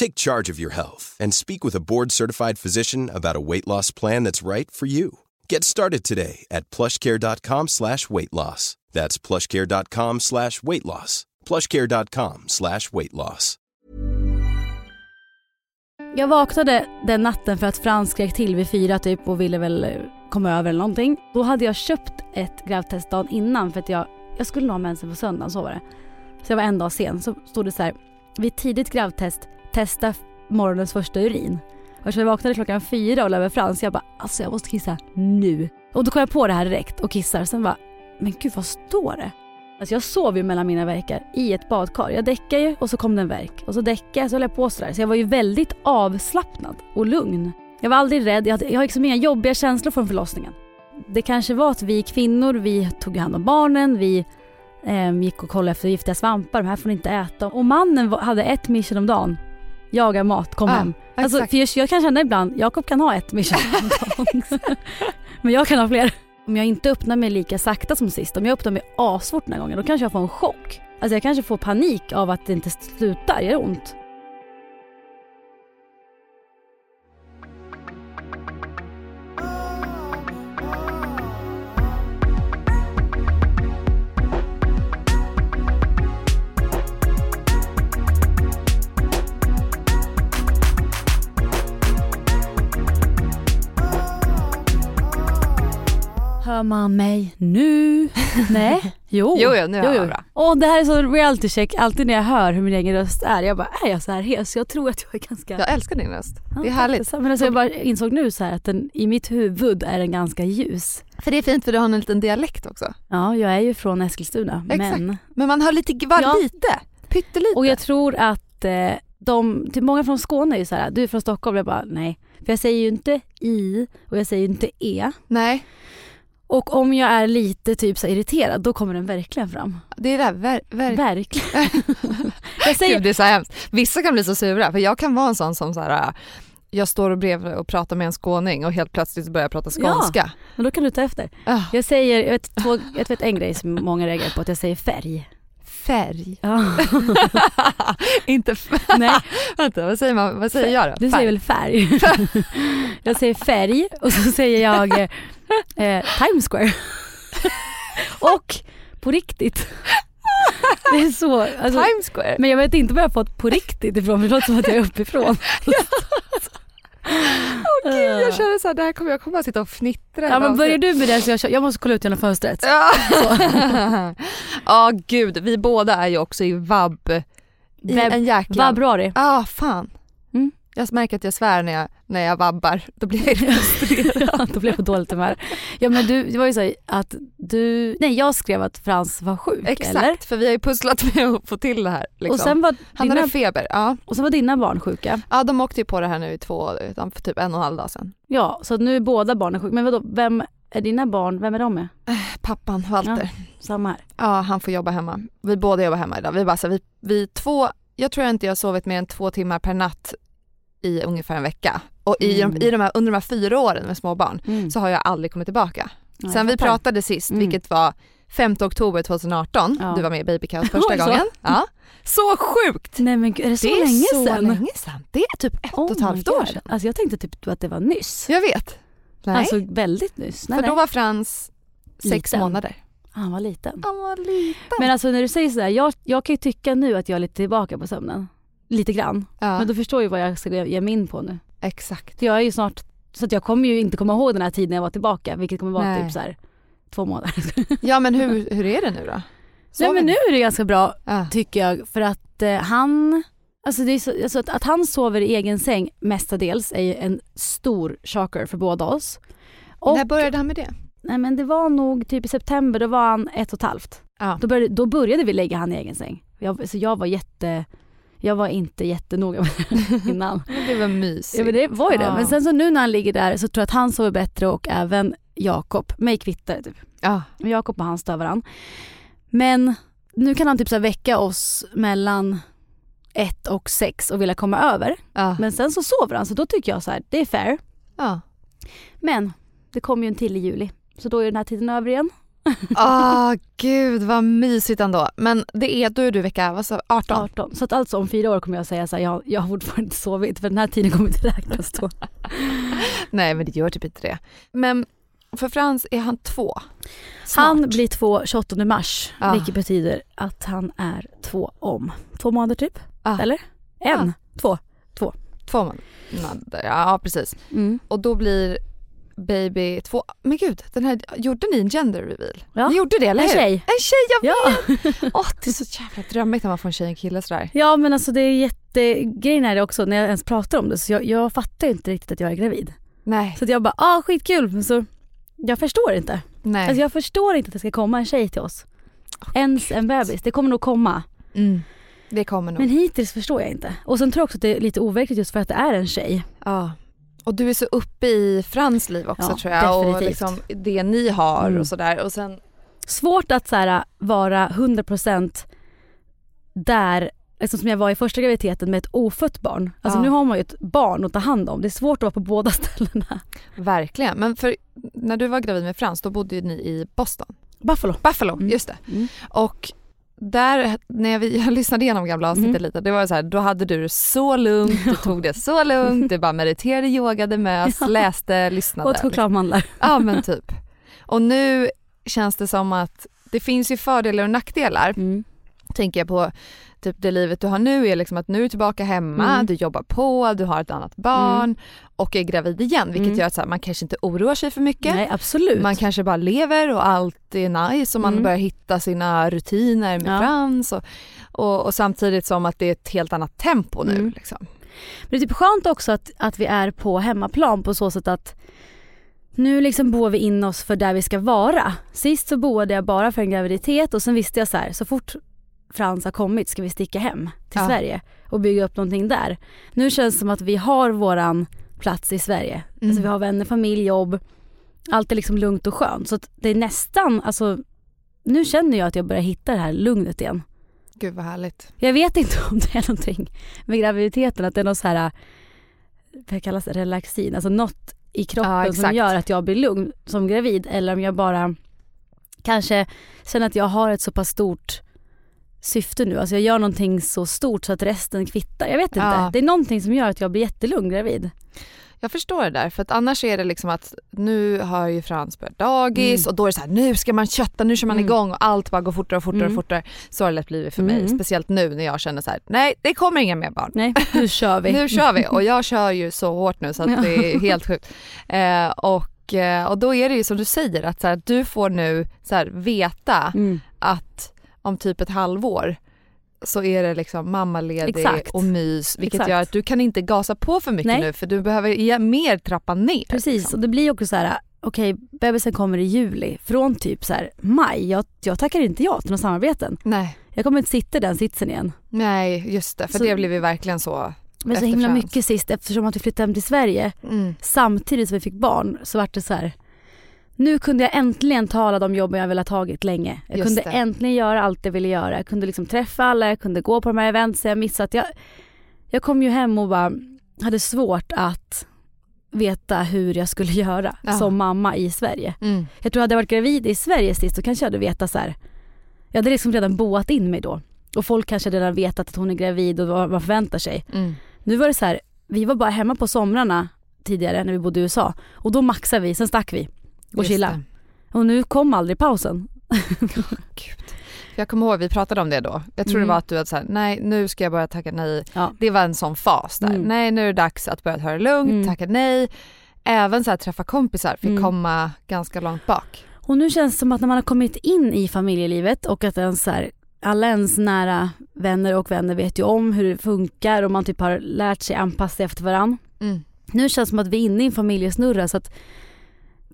Take charge of your health and speak with a board-certified physician about a weight loss plan that's right for you. Get started today at plushcare.com slash weight loss. That's plushcare.com slash weight loss. plushcare.com slash weight loss. Jag vaknade den natten för att Frans skrek till vid fyra typ och ville väl eh, komma över eller någonting. Då hade jag köpt ett gravtest dagen innan för att jag, jag skulle nog ha mensen på söndagen, så var det. Så jag var en dag sen. Så stod det så här, vid tidigt gravtest, testa morgonens första urin. Och eftersom jag vaknade klockan fyra och la fram Frans, jag bara alltså jag måste kissa nu. Och då kom jag på det här direkt och kissar. Sen bara, men gud vad står det? Alltså jag sov ju mellan mina verkar i ett badkar. Jag däckade ju och så kom det en verk. Och så däckade jag så höll jag på sådär. Så jag var ju väldigt avslappnad och lugn. Jag var aldrig rädd. Jag, hade, jag har liksom inga jobbiga känslor från förlossningen. Det kanske var att vi kvinnor, vi tog hand om barnen, vi eh, gick och kollade efter giftiga svampar. De här får ni inte äta. Och mannen hade ett mission om dagen. Jaga mat, kom Ja, hem. Alltså, exakt. för jag, jag kan känna ibland, Jakob kan ha ett mission. Men jag kan ha fler. Om jag inte öppnar mig lika sakta som sist, om jag öppnar mig asfort den här gången, då kanske jag får en chock. Alltså jag kanske får panik av att det inte slutar göra ont. Hör man mig nu? Nej? Jo. Jo, jo, nu hör jag bra. Och det här är så reality check, alltid när jag hör hur min egen röst är. Jag bara, är jag så här hes? Jag tror att jag är ganska... Jag älskar din röst. Ja, Det är härligt. Men alltså jag bara insåg nu så här att den, i mitt huvud är den ganska ljus. För det är fint för du har en liten dialekt också. Ja, jag är ju från Eskilstuna. Exakt. Men, Men man hör lite, bara Ja. lite. Pyttelite. och jag tror att eh, de, till många från Skåne är ju så här, du är från Stockholm, jag bara nej. För jag säger ju inte i och jag säger ju inte e. Nej, Och om jag är lite typ så irriterad, då kommer den verkligen fram. det är det ver, ver, Verkligen. jag säger, Gud, det är så hemskt. Vissa kan bli så sura för jag kan vara en sån som så här, jag står och bredvid och pratar med en skåning och helt plötsligt börjar jag prata skånska. men då kan du ta efter. Ah, Jag säger, jag vet, två, jag vet en grej som många reagerar på, att jag säger färg. färg. Ja. Inte färg. Nej, Vänta, vad säger, man, vad säger jag då? du säger väl färg? jag säger färg och så säger jag eh, Times Square. och på riktigt. Det är så. Alltså, Times Square. men jag vet inte var jag har fått på riktigt ifrån, det låter som att jag är uppifrån. Åh gud, jag känner såhär, det här kommer jag kommer att sitta och fnittra. Ja men börjar du med det så jag, jag måste kolla ut genom fönstret. Ja. Ja gud, vi båda är ju också i vab. I Vab- en jäkla... Februari. Ja, ah, fan. Mm. Jag märker att jag svär när jag, när jag vabbar. Då blir jag frustrerad. Då blev jag på dåligt humör. Ja men du, det var ju så att du, nej jag skrev att Frans var sjuk Exakt, eller? för vi har ju pusslat med att få till det här. Liksom. Och, sen var Han dina, hade feber. Ja. och sen var dina barn sjuka. ja, de åkte ju på det här nu i två, för typ en och en halv dag sedan. Ja, så nu är båda barnen sjuka. Men vadå, vem är dina barn, vem är de med? Pappan, Walter. Samma här. Ja, han får jobba hemma. Vi båda jobbar hemma idag. Vi bara så här, vi, vi två, jag tror inte jag har sovit mer än två timmar per natt i ungefär en vecka. Och i, Mm. i de här, under de här fyra åren med små barn Mm. så har jag aldrig kommit tillbaka. Ja, Sen vi pratade sist, Mm. vilket var 5 oktober 2018, Ja. du var med i Baby första Oj, så. gången. Ja. Så sjukt! Nej men gud, är det så det är länge så sedan? länge sedan. Det är typ ett Oh och ett my halvt år sedan. Alltså jag tänkte typ att det var nyss. Jag vet. Nej, Alltså väldigt nyss. Nej, för då nej. var Frans sex Liten. månader. Han var liten. Han var liten. Men alltså när du säger sådär, jag, jag kan ju tycka nu att jag är lite tillbaka på sömnen. Lite grann. ja, Men då förstår ju vad jag ska ge mig in på nu. exakt. Jag är ju snart, så att jag kommer ju inte komma ihåg den här tiden jag var tillbaka, vilket kommer vara Nej. typ så här två månader. Ja men hur, hur är det nu då? Nej Sover men nu är det ganska bra Ja. tycker jag för att eh, han, alltså, det är så, alltså att, att han sover i egen säng mestadels är ju en stor shocker för båda oss. Och, När började han med det? nej men det var nog typ i september, då var han ett och ett halvt. Ja. Då började, då började vi lägga han i egen säng. Jag, så jag var jätte, jag var inte jättenoga med det innan. Det var mysigt. Ja men det var ju det. Ja. Men sen så nu när han ligger där så tror jag att han sover bättre och även Jakob. Mig kvittar det typ. Ja. Men Jakob och han stör varandra. Men nu kan han typ så väcka oss mellan ett och sex och vilja komma över. Ja. Men sen så sover han så då tycker jag så här, det är fair. ja. Men det kommer ju en till i juli. Så då är den här tiden över igen. Ah, gud vad mysigt ändå. Men det är, då är du vecka vad sa- 18? 18. Så att alltså om fyra år kommer jag säga så här, jag, jag har fortfarande inte sovit för den här tiden kommer inte räknas då. Nej men det gör typ inte det. Men för Frans är han två? Snart. Han blir två 28 mars Ah. vilket betyder att han är två om två månader typ. Ah. Eller? En, två. Två månader, ja precis. Mm. Och då blir baby två, men gud, den här, gjorde ni en gender reveal? Ja. Ni gjorde det eller En hur? tjej. En tjej, jag Ja. vet! Åh, det är så jävla drömmigt när man får en tjej och en kille sådär. ja men alltså det är jätte, grejen är det också när jag ens pratar om det så jag, jag fattar ju inte riktigt att jag är gravid. Nej, Så jag bara, ah skitkul men så jag förstår inte. nej. Alltså jag förstår inte att det ska komma en tjej till oss. Ens en bebis, det kommer nog komma. Mm. Det kommer nog. Men hittills förstår jag inte. Och sen tror jag också att det är lite overkligt just för att det är en tjej. Ja. Och du är så uppe i Frans liv också Ja, tror jag och definitivt. liksom det ni har Mm. och sådär och sen Svårt att så här, vara 100% där, liksom som jag var i första graviditeten med ett ofött barn. Alltså Ja. nu har man ju ett barn att ta hand om. Det är svårt att vara på båda ställena. verkligen. Men för när du var gravid med Frans då bodde ju ni i Boston. Buffalo. Buffalo, Mm. just det. Mm. Och där, när jag, jag lyssnade igenom gamla avsnittet Mm. lite, det var så här, då hade du det så lugnt, du tog det så lugnt, du bara mediterade, yogade, mös, läste, lyssnade. Och chokladmandlar. Ja men typ. Och nu känns det som att det finns ju fördelar och nackdelar. Mm. Tänker jag på typ det livet du har nu är liksom att nu är du tillbaka hemma, Mm. du jobbar på, du har ett annat barn och är gravid igen vilket Mm. gör att så här, man kanske inte oroar sig för mycket. Nej absolut. Man kanske bara lever och allt är nice och man Mm. börjar hitta sina rutiner med Ja. Frans och, och, och samtidigt som att det är ett helt annat tempo nu. Mm. Liksom. Men det är typ skönt också att, att vi är på hemmaplan på så sätt att nu liksom boar vi in oss för där vi ska vara. Sist så boade jag bara för en graviditet och sen visste jag så här, så fort Frans har kommit ska vi sticka hem till Ja. Sverige och bygga upp någonting där. Nu känns det som att vi har våran plats i Sverige. Mm. Alltså vi har vänner, familj, jobb. Allt är liksom lugnt och skönt. Så att det är nästan, alltså nu känner jag att jag börjar hitta det här lugnet igen. Gud vad härligt. Jag vet inte om det är någonting med graviditeten, att det är något så här, vad kallas det, relaxin, alltså något i Ja, kroppen som exakt. gör att jag blir lugn som gravid eller om jag bara kanske känner att jag har ett så pass stort syfte nu, alltså jag gör någonting så stort så att resten kvittar. Jag vet inte, Ja. det är någonting som gör att jag blir jättelugn gravid. Jag förstår det där för att annars är det liksom att nu har ju Frans börjat dagis Mm. och då är det så här nu ska man kötta, nu kör man Mm. igång och allt bara går fortare och fortare Mm. och fortare. Så har det lätt blivit för mig, Mm. speciellt nu när jag känner så här: nej det kommer inga mer barn. Nej, nu kör vi. Nu kör vi och jag kör ju så hårt nu så att det är helt sjukt. Eh, och, eh, och då är det ju som du säger att så här, du får nu så här, veta Mm. att om typ ett halvår så är det liksom mammaledig Exakt. och mys vilket Exakt. gör att du kan inte gasa på för mycket Nej. nu för du behöver mer trappa ner. Precis, liksom. och det blir också så här, okej bebisen kommer i juli, från typ så här maj, jag, jag tackar inte ja till några samarbeten. Nej, Jag kommer inte sitta i den sitsen igen. nej just det för Så- det blev ju verkligen så. Men så himla mycket sist eftersom att vi flyttade hem till Sverige Mm. samtidigt som vi fick barn så vart det så här. Nu kunde jag äntligen ta alla de jobben jag ville ha tagit länge. Jag Just kunde det. äntligen göra allt jag ville göra. Jag kunde liksom träffa alla, jag kunde gå på de här events jag missat. Jag, jag kom ju hem och bara hade svårt att veta hur jag skulle göra Ja. som mamma i Sverige. Mm. Jag tror hade jag varit gravid i Sverige sist så kanske jag hade vetat så här. Jag hade liksom redan boat in mig då. Och folk kanske redan vetat att hon är gravid och vad man förväntar sig. Mm. Nu var det så här, vi var bara hemma på somrarna tidigare när vi bodde i USA. Och då maxade vi, sen stack vi och Just chilla. det. Och nu kom aldrig pausen. Gud. Jag kommer ihåg vi pratade om det då. Jag tror Mm. det var att du hade såhär, nej nu ska jag börja tacka nej. Ja. Det var en sån fas där. Mm. Nej nu är det dags att börja ta det lugnt, Mm. tacka nej. Även så här, träffa kompisar fick Mm. komma ganska långt bak. Och nu känns det som att när man har kommit in i familjelivet och att ens så här, alla ens nära vänner och vänner vet ju om hur det funkar och man typ har lärt sig anpassa sig efter varann. Mm. Nu känns det som att vi är inne i en familjesnurra så att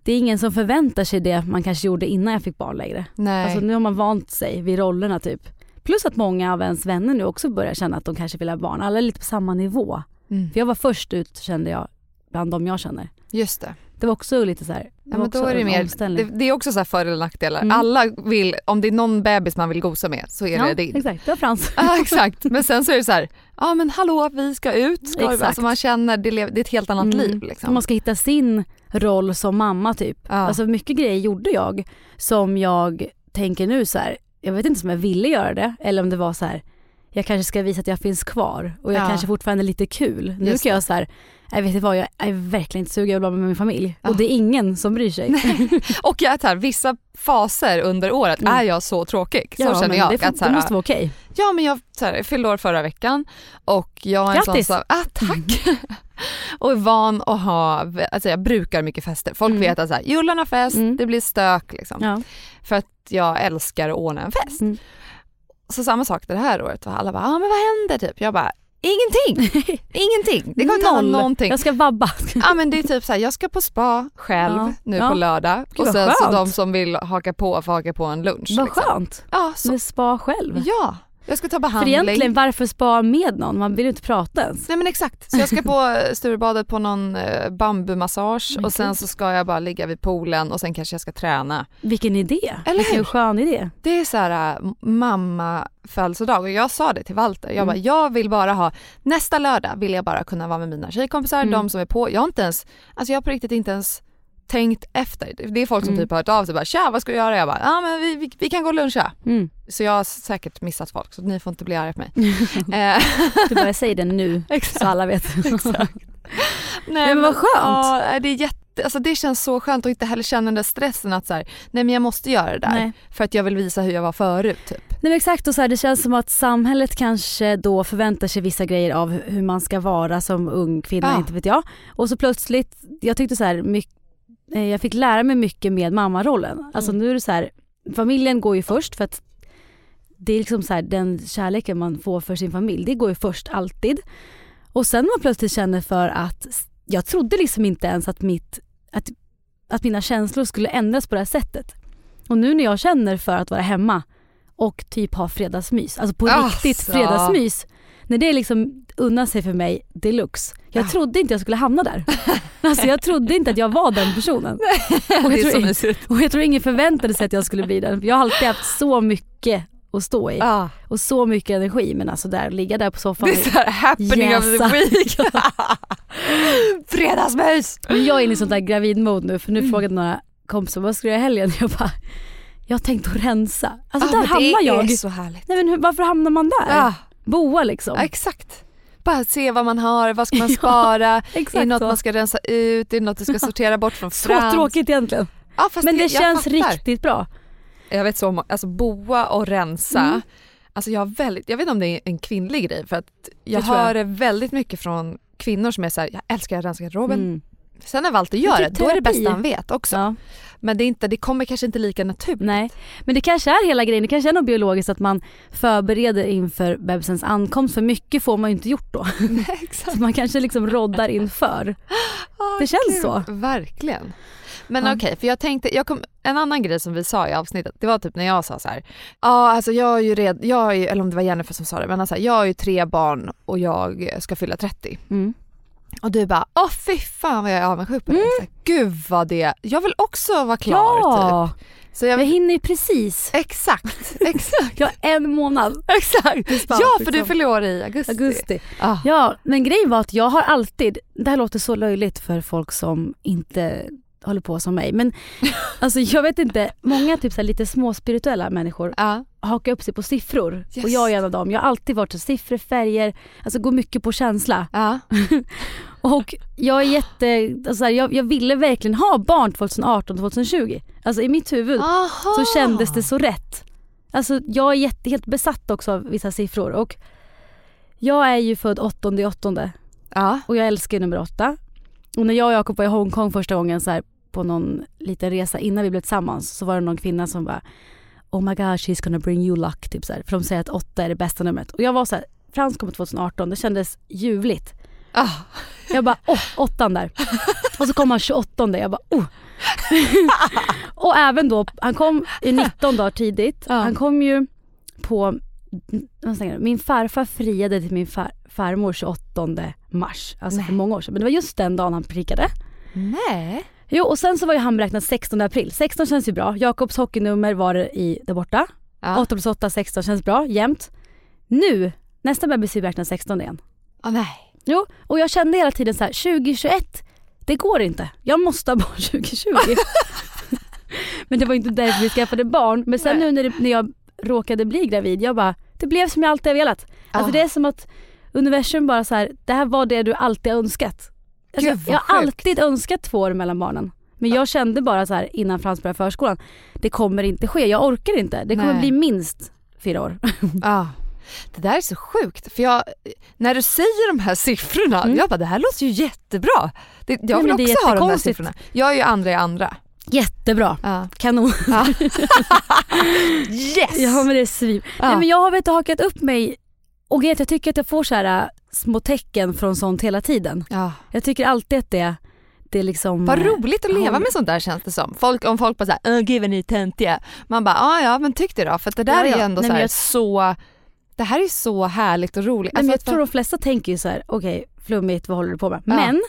det är ingen som förväntar sig det man kanske gjorde innan jag fick barn längre. Nej. Alltså nu har man vant sig vid rollerna typ. Plus att många av ens vänner nu också börjar känna att de kanske vill ha barn. Alla är lite på samma nivå. mm. För jag var först ut kände jag bland de jag känner. Just det. Det var också lite så här, det Ja, men då är det, mer, det, det är också så här för eller nackdelar. Mm. Alla vill, om det är någon bebis man vill gosa med så är ja, det din. exakt. Det var Frans. Ja exakt, men sen så är det så här, ja men hallå vi ska ut, ska vi, Exakt. alltså man känner det, det är ett helt annat Mm. liv Och liksom. Man ska hitta sin roll som mamma typ. Ja. Alltså mycket grejer gjorde jag som jag tänker nu så här. jag vet inte om jag ville göra det eller om det var så här. Jag kanske ska visa att jag finns kvar och jag Ja. kanske fortfarande är lite kul. Nu Just kan jag så här, jag vet inte vad, jag är verkligen inte sugen, jag vill vara med min familj. Ja. Och det är ingen som bryr sig. Och jag är här, vissa faser under året Mm. är jag så tråkig. Så Ja, känner jag. Det, får- att så här, det måste vara okej. Ja men jag, så här, fyllde år förra veckan och jag är en sån Grattis! som, ah, tack! och är van att ha, alltså jag brukar mycket fester. Folk Mm. vet att så här, Jullan har fest, Mm. det blir stök liksom. Ja. För att jag älskar att ordna en fest. Så samma sak det här året, och alla bara, ah, men vad händer typ? Jag bara, ingenting, ingenting. Det kommer inte hända någonting. Jag ska vabba. Ja men det är typ så här, jag ska på spa själv Ja. nu Ja. på lördag Gud, och sen så de som vill haka på får haka på en lunch. Vad liksom. skönt. Ja, så, Med spa själv. ja, jag ska ta För behandling. egentligen varför spa med någon? Man vill ju inte prata ens. Nej men exakt, så jag ska på eh, Sturebadet på någon eh, bambumassage och sen så ska jag bara ligga vid poolen och sen kanske jag ska träna. Vilken idé. Eller Vilken skön idé. Det är så här äh, mamma födelsedag och jag sa det till Walter. Jag Mm. bara, jag vill bara ha, nästa lördag vill jag bara kunna vara med mina tjejkompisar, Mm. de som är på. Jag har inte ens, alltså jag har på riktigt inte ens tänkt efter. Det är folk som Mm. typ har hört av sig bara, tja vad ska du göra? Jag bara, ja men vi, vi, vi kan gå och luncha. Mm. Så jag har säkert missat folk så ni får inte bli arga på mig. Eh, Du bara säg det nu så alla vet. nej, men vad skönt. Ja, det är jätte, alltså det känns så skönt att inte heller känna den där stressen att så här, nej men jag måste göra det där Nej. för att jag vill visa hur jag var förut typ. Nej men exakt och så här, det känns som att samhället kanske då förväntar sig vissa grejer av hur man ska vara som ung kvinna, Ja. inte vet jag. Och så plötsligt, jag tyckte så här, mycket, jag fick lära mig mycket med mammarollen. Alltså Mm. nu är det så här, familjen går ju först för att det är liksom så här, den kärleken man får för sin familj, det går ju först alltid. Och sen man plötsligt känner för att, jag trodde liksom inte ens att, mitt, att, att mina känslor skulle ändras på det här sättet. Och nu när jag känner för att vara hemma och typ ha fredagsmys, alltså på Alltså. riktigt fredagsmys. När det liksom unnar sig för mig deluxe. Jag Ja. trodde inte jag skulle hamna där. Alltså jag trodde inte att jag var den personen. Och jag, tror, och jag tror ingen förväntade sig att jag skulle bli den. Jag har alltid haft så mycket att stå i Ja. och så mycket energi men alltså där, ligga där på soffan. Det är happening of Jäsa. the week. Fredagsmys! Men jag är inne i sånt där gravidmode nu för nu Mm. frågade några kompisar vad ska du göra i helgen? Jag bara, jag har tänkt att rensa. Alltså Ja, där hamnar jag. Nej men hur, varför hamnar man där? Ja, Boa liksom. ja, exakt. Bara se vad man har, vad ska man Ja, spara, är Exakt det något så. man ska rensa ut, är det något du ska sortera bort från Så Frans? tråkigt egentligen. Ja, fast Men det jag känns fattar. riktigt bra. Jag vet så, alltså boa och rensa. Mm. Alltså jag, har väldigt, jag vet inte om det är en kvinnlig grej för att jag jag. hör det väldigt mycket från kvinnor som är såhär, jag älskar att rensa garderoben. Mm. Sen när Walter Det är gör det, typ då är det bästa han vet också. Ja, Men det, är inte, det kommer kanske inte lika naturligt. nej. Men det kanske är hela grejen, det kanske är något biologiskt att man förbereder inför bebisens ankomst för mycket får man ju inte gjort då. Nej, exakt. Så man kanske liksom roddar inför. Ah, Det känns kul. så. Verkligen. Men Ja. okej, för jag tänkte, jag kom, en annan grej som vi sa i avsnittet, det var typ när jag sa så här. ja alltså jag är ju red, jag är ju, eller om det var Jennifer som sa det, men alltså, jag har ju tre barn och jag ska fylla 30. Mm. Och du bara, åh fy fan vad jag är avundsjuk på det. Så här, Gud vad det, jag vill också vara klar typ. Ja, Så Jag jag, hinner ju precis. exakt, exakt. Jag har en månad. exakt. Dispens, Ja, för du liksom. fyller år i augusti. Augusti. Ah. Ja, men grejen var att jag har alltid, det här låter så löjligt för folk som inte håller på som mig, men alltså jag vet inte, många typ så här lite små spirituella människor Ja. hakar upp sig på siffror Yes. och jag är en av dem. Jag har alltid varit så siffror, färger, alltså går mycket på känsla. Ja. Och jag är jätte, alltså så här, jag, jag ville verkligen ha barn 2018, 2020. Alltså i mitt huvud Aha. så kändes det så rätt. Alltså jag är jätte, helt besatt också av vissa siffror och jag är ju född 8 i åttonde Ja. och jag älskar nummer åtta. Och när jag och Jakob var i Hongkong första gången så här, på någon liten resa innan vi blev tillsammans så var det någon kvinna som bara Oh my god she's gonna bring you luck typ så här, för de säger att åtta är det bästa numret. Och jag var så här, Frans kommer 2018, det kändes ljuvligt. Ah. Jag bara åh, åttan där. Och så kom han 28 jag bara oh. och även då, han kom i 19 dagar tidigt. Han kom ju på, min farfar friade till min far, farmor 28 mars. Alltså för Nej. många år sedan. Men det var just den dagen han prickade. Nej. Jo och sen så var ju han beräknad 16 april. 16 känns ju bra. Jakobs hockeynummer var det i, där borta. Ja. 8 plus 8, 16 känns bra, jämnt. Nu, nästa bebis är beräknad 16 igen. Ah, nej. Jo, och jag kände hela tiden så här: 2021, det går inte. Jag måste ha barn 2020. men det var inte därför vi skaffade barn. Men sen Nej. nu när, det, när jag råkade bli gravid, jag bara, det blev som jag alltid har velat. Alltså Ah. det är som att universum bara så här, det här var det du alltid önskat. Alltså, Gud, jag har alltid önskat två år mellan barnen. Men jag kände bara så här innan Frans började förskolan, det kommer inte ske, jag orkar inte. Det kommer Nej. bli minst fyra år. Ja. Det där är så sjukt för jag, när du säger de här siffrorna, Mm. jag bara det här låter ju jättebra. Det, jag vill är också ha de här siffrorna. Jag är ju andra i andra. Jättebra, Ja. kanon. Ja. yes! Ja men det är svin. Ja. Nej men jag har vet, hakat upp mig och jag tycker att jag får så här äh, små tecken från sånt hela tiden. Ja. Jag tycker alltid att det, det är liksom... Vad roligt att leva med sånt där känns det som. Folk, om folk bara såhär, "Åh, gud vad ni är töntiga. Man bara, ja ja men tyck det då för att det där Ja, är ja. ju ändå Nej, så, här, jag- så det här är så härligt och roligt. Nej, men jag Alltså, tror de flesta tänker ju så här: okej flummigt vad håller du på med? Ja. Men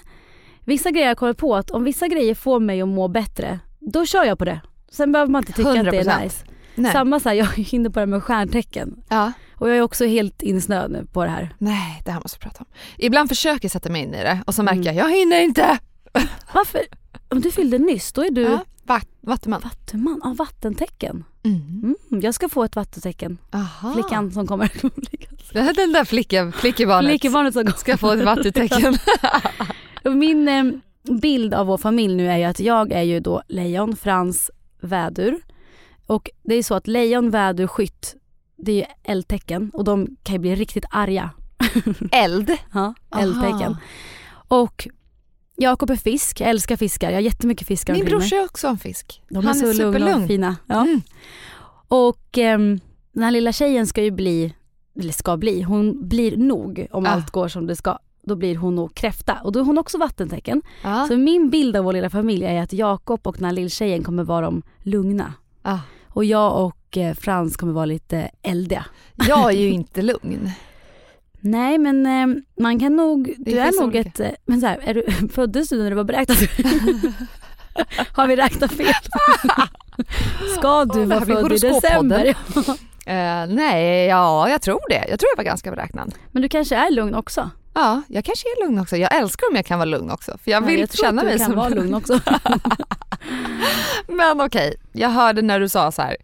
vissa grejer jag kommer på att om vissa grejer får mig att må bättre, då kör jag på det. Sen behöver man inte tycka att det 100%. är nice. nej. Samma så här, jag är inne på det med stjärntecken. Ja. Och jag är också helt insnöad nu på det här. Nej, det här måste vi prata om. Ibland försöker jag sätta mig in i det och så märker Mm. jag, jag hinner inte. Varför? Om du fyllde nyss, då är du Ja, vatt, vattenman. vattenman. Ja, vattentecken. Mm. Mm, jag ska få ett vattentecken. Aha. Flickan som kommer. Den där flickan, flickebarnet Flickebarnet som kommer. ska få ett vattentecken. Min eh, bild av vår familj nu är ju att jag är ju då lejon, Frans vädur. Och det är så att lejon, vädur, skytt, det är ju eldtecken och de kan ju bli riktigt arga. Eld. Ja, eldtecken. Och Jakob är fisk, jag älskar fiskar, jag har jättemycket fiskar Min brorsa är också en fisk. De Han är så är lugna och superlugn. fina. Ja. Mm. Och ehm, den här lilla tjejen ska ju bli, eller ska bli, hon blir nog om Ah. allt går som det ska. Då blir hon nog kräfta och då är hon också vattentecken. Ja. Så min bild av vår lilla familj är att Jakob och den här lilltjejen kommer vara de lugna. Ja. Och jag och eh, Frans kommer vara lite eldiga. Jag är ju inte lugn. Nej men eh, man kan nog, Det du är nog olika. ett, eh, men så här, är du, föddes du när det var beräknat? Har vi räknat fel? Ska du här vara född i december? Eh, nej, ja jag tror det. Jag tror jag var ganska beräknad. Men du kanske är lugn också? Ja, jag kanske är lugn också. Jag älskar om jag kan vara lugn också. För jag Ja, vill jag tror känna att du mig kan som vara lugn också. Men okej, jag hörde när du sa så här.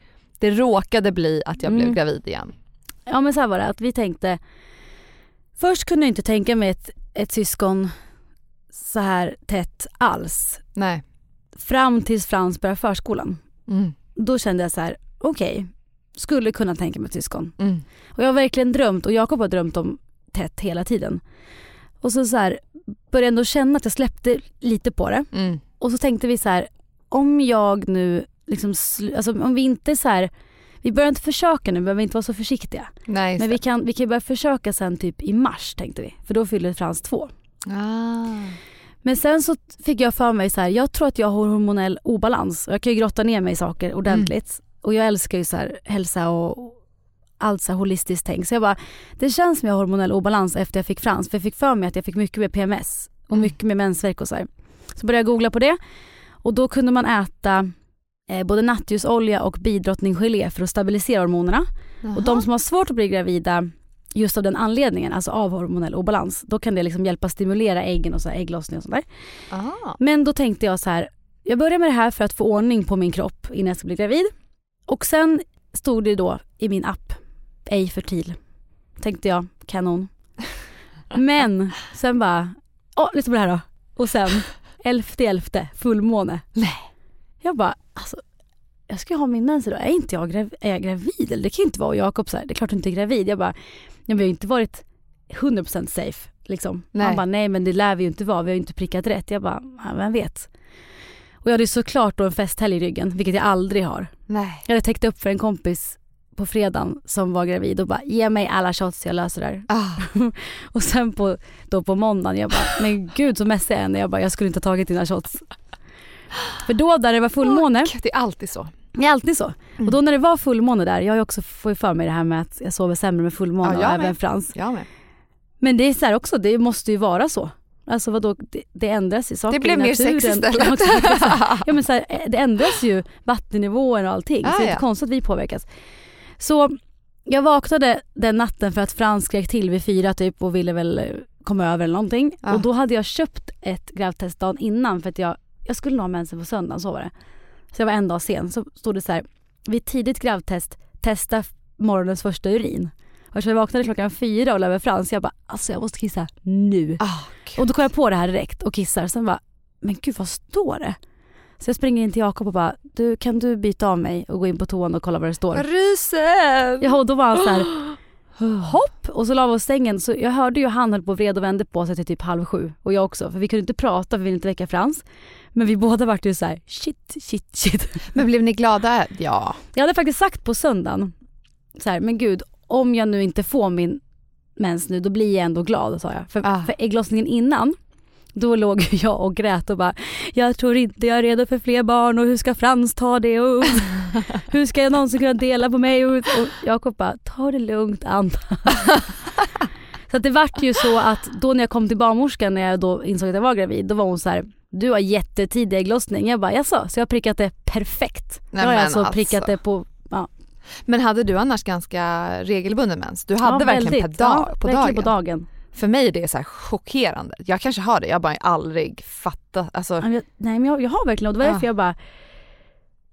Det råkade bli att jag blev Mm. gravid igen. Ja men så här var det att vi tänkte Först kunde jag inte tänka mig ett, ett syskon så här tätt alls. Nej. Fram tills Frans började förskolan. Mm. Då kände jag så här: okej, skulle kunna tänka mig ett syskon. Mm. Och jag har verkligen drömt och Jakob har drömt om tätt hela tiden. Och så, så här, började jag ändå känna att jag släppte lite på det. Mm. Och så tänkte vi så här, om jag nu liksom, alltså om vi inte så här, vi börjar inte försöka nu, behöver inte vara så försiktiga. Nej, Men vi kan, vi kan börja försöka sen typ i mars tänkte vi, för då fyller Frans två. ah. Men sen så fick jag för mig så här, jag tror att jag har hormonell obalans och jag kan ju grotta ner mig i saker ordentligt. Och jag älskar ju så här hälsa och allt så här holistiskt tänk. Så jag bara, det känns som jag har hormonell obalans efter jag fick Frans. För jag fick för mig att jag fick mycket med PMS och Mm. mycket med mensvärk och så här. Så började jag googla på det och då kunde man äta eh, både nattljusolja och bidrottningsgelé för att stabilisera hormonerna. Och de som har svårt att bli gravida just av den anledningen, alltså av hormonell obalans, då kan det liksom hjälpa stimulera äggen och så här ägglossning och sådär. Aha. Men då tänkte jag så här, jag börjar med det här för att få ordning på min kropp innan jag ska bli gravid. Och sen stod det då i min app, ej fertil. Tänkte jag, kanon. Men sen bara, åh lyssna på det här då. Och sen, elfte elfte, fullmåne. Nej. Jag bara, alltså jag ska ha min mens idag, är inte jag, grav- är jag gravid? Eller det kan ju inte vara. Och Jakob så här, det är klart du inte är gravid. Jag bara, ja, vi har ju inte varit 100% safe. Liksom. Nej. Han bara, nej men det lär vi ju inte vara, vi har ju inte prickat rätt. Jag bara, vem vet. Och jag hade ju såklart då en festhelg i ryggen, vilket jag aldrig har. Nej. Jag hade täckt upp för en kompis på fredagen som var gravid och bara, ge mig alla shots, jag löser det här. Ah. Och sen på, då på måndagen, jag bara, men gud så mässig jag är. Jag bara, jag skulle inte ha tagit dina shots. För då där det var fullmåne, Det är alltid så. det är alltid så. Mm. Och då när det var fullmåne där, jag har ju också ju för mig det här med att jag sover sämre med fullmåne Ja, och även. Frans. Jag med. Men det är så här också, det måste ju vara så. Alltså vadå, det, det ändras ju saker Det blev i mer sex istället. Ja, men så här, eh, det ändras ju vattennivåer och allting. Ah, så det är ja. inte konstigt att vi påverkas. Så jag vaknade den natten för att Frans skrek till vid fyra typ och ville väl eh, komma över eller någonting. Ah. Och då hade jag köpt ett gravtest dagen innan för att jag, jag skulle nog ha mensen på söndagen, så var det. Så jag var en dag sen. Så stod det så här, vid tidigt gravtest, testa morgonens första urin. Och jag vaknade klockan fyra och över Frans, jag bara alltså jag måste kissa nu. Ah, Och då kom jag på det här direkt och kissar. Sen bara, men gud vad står det? Så jag springer in till Jakob och bara, du kan du byta av mig och gå in på toan och kolla vad det står? Rysen! Ja och då var han så här, hopp! Och så la vi oss sängen så jag hörde ju han höll på och vred och vände på sig till typ halv sju och jag också för vi kunde inte prata för vi ville inte väcka Frans. Men vi båda vart ju så här, shit, shit, shit. Men blev ni glada? Ja. Jag hade faktiskt sagt på söndagen, så här, men gud om jag nu inte får min mens nu då blir jag ändå glad sa jag. För, Ah. för ägglossningen innan, då låg jag och grät och bara jag tror inte jag är redo för fler barn och hur ska Frans ta det och hur ska jag någonsin kunna dela på mig och, och Jakob bara ta det lugnt Anna. så att det vart ju så att då när jag kom till barnmorskan när jag då insåg att jag var gravid då var hon så här du har jättetidig ägglossning. Jag bara jaså? Så jag har prickat det perfekt. Nej, jag har alltså, alltså. prickat det på Men hade du annars ganska regelbunden mens? Du hade Ja, verkligen väldigt. per dag, ja, på, verkligen dagen. på dagen. För mig är det så chockerande. Jag kanske har det, jag har bara aldrig fattat. Alltså, Ja, Nej men jag, jag har verkligen och det var därför jag bara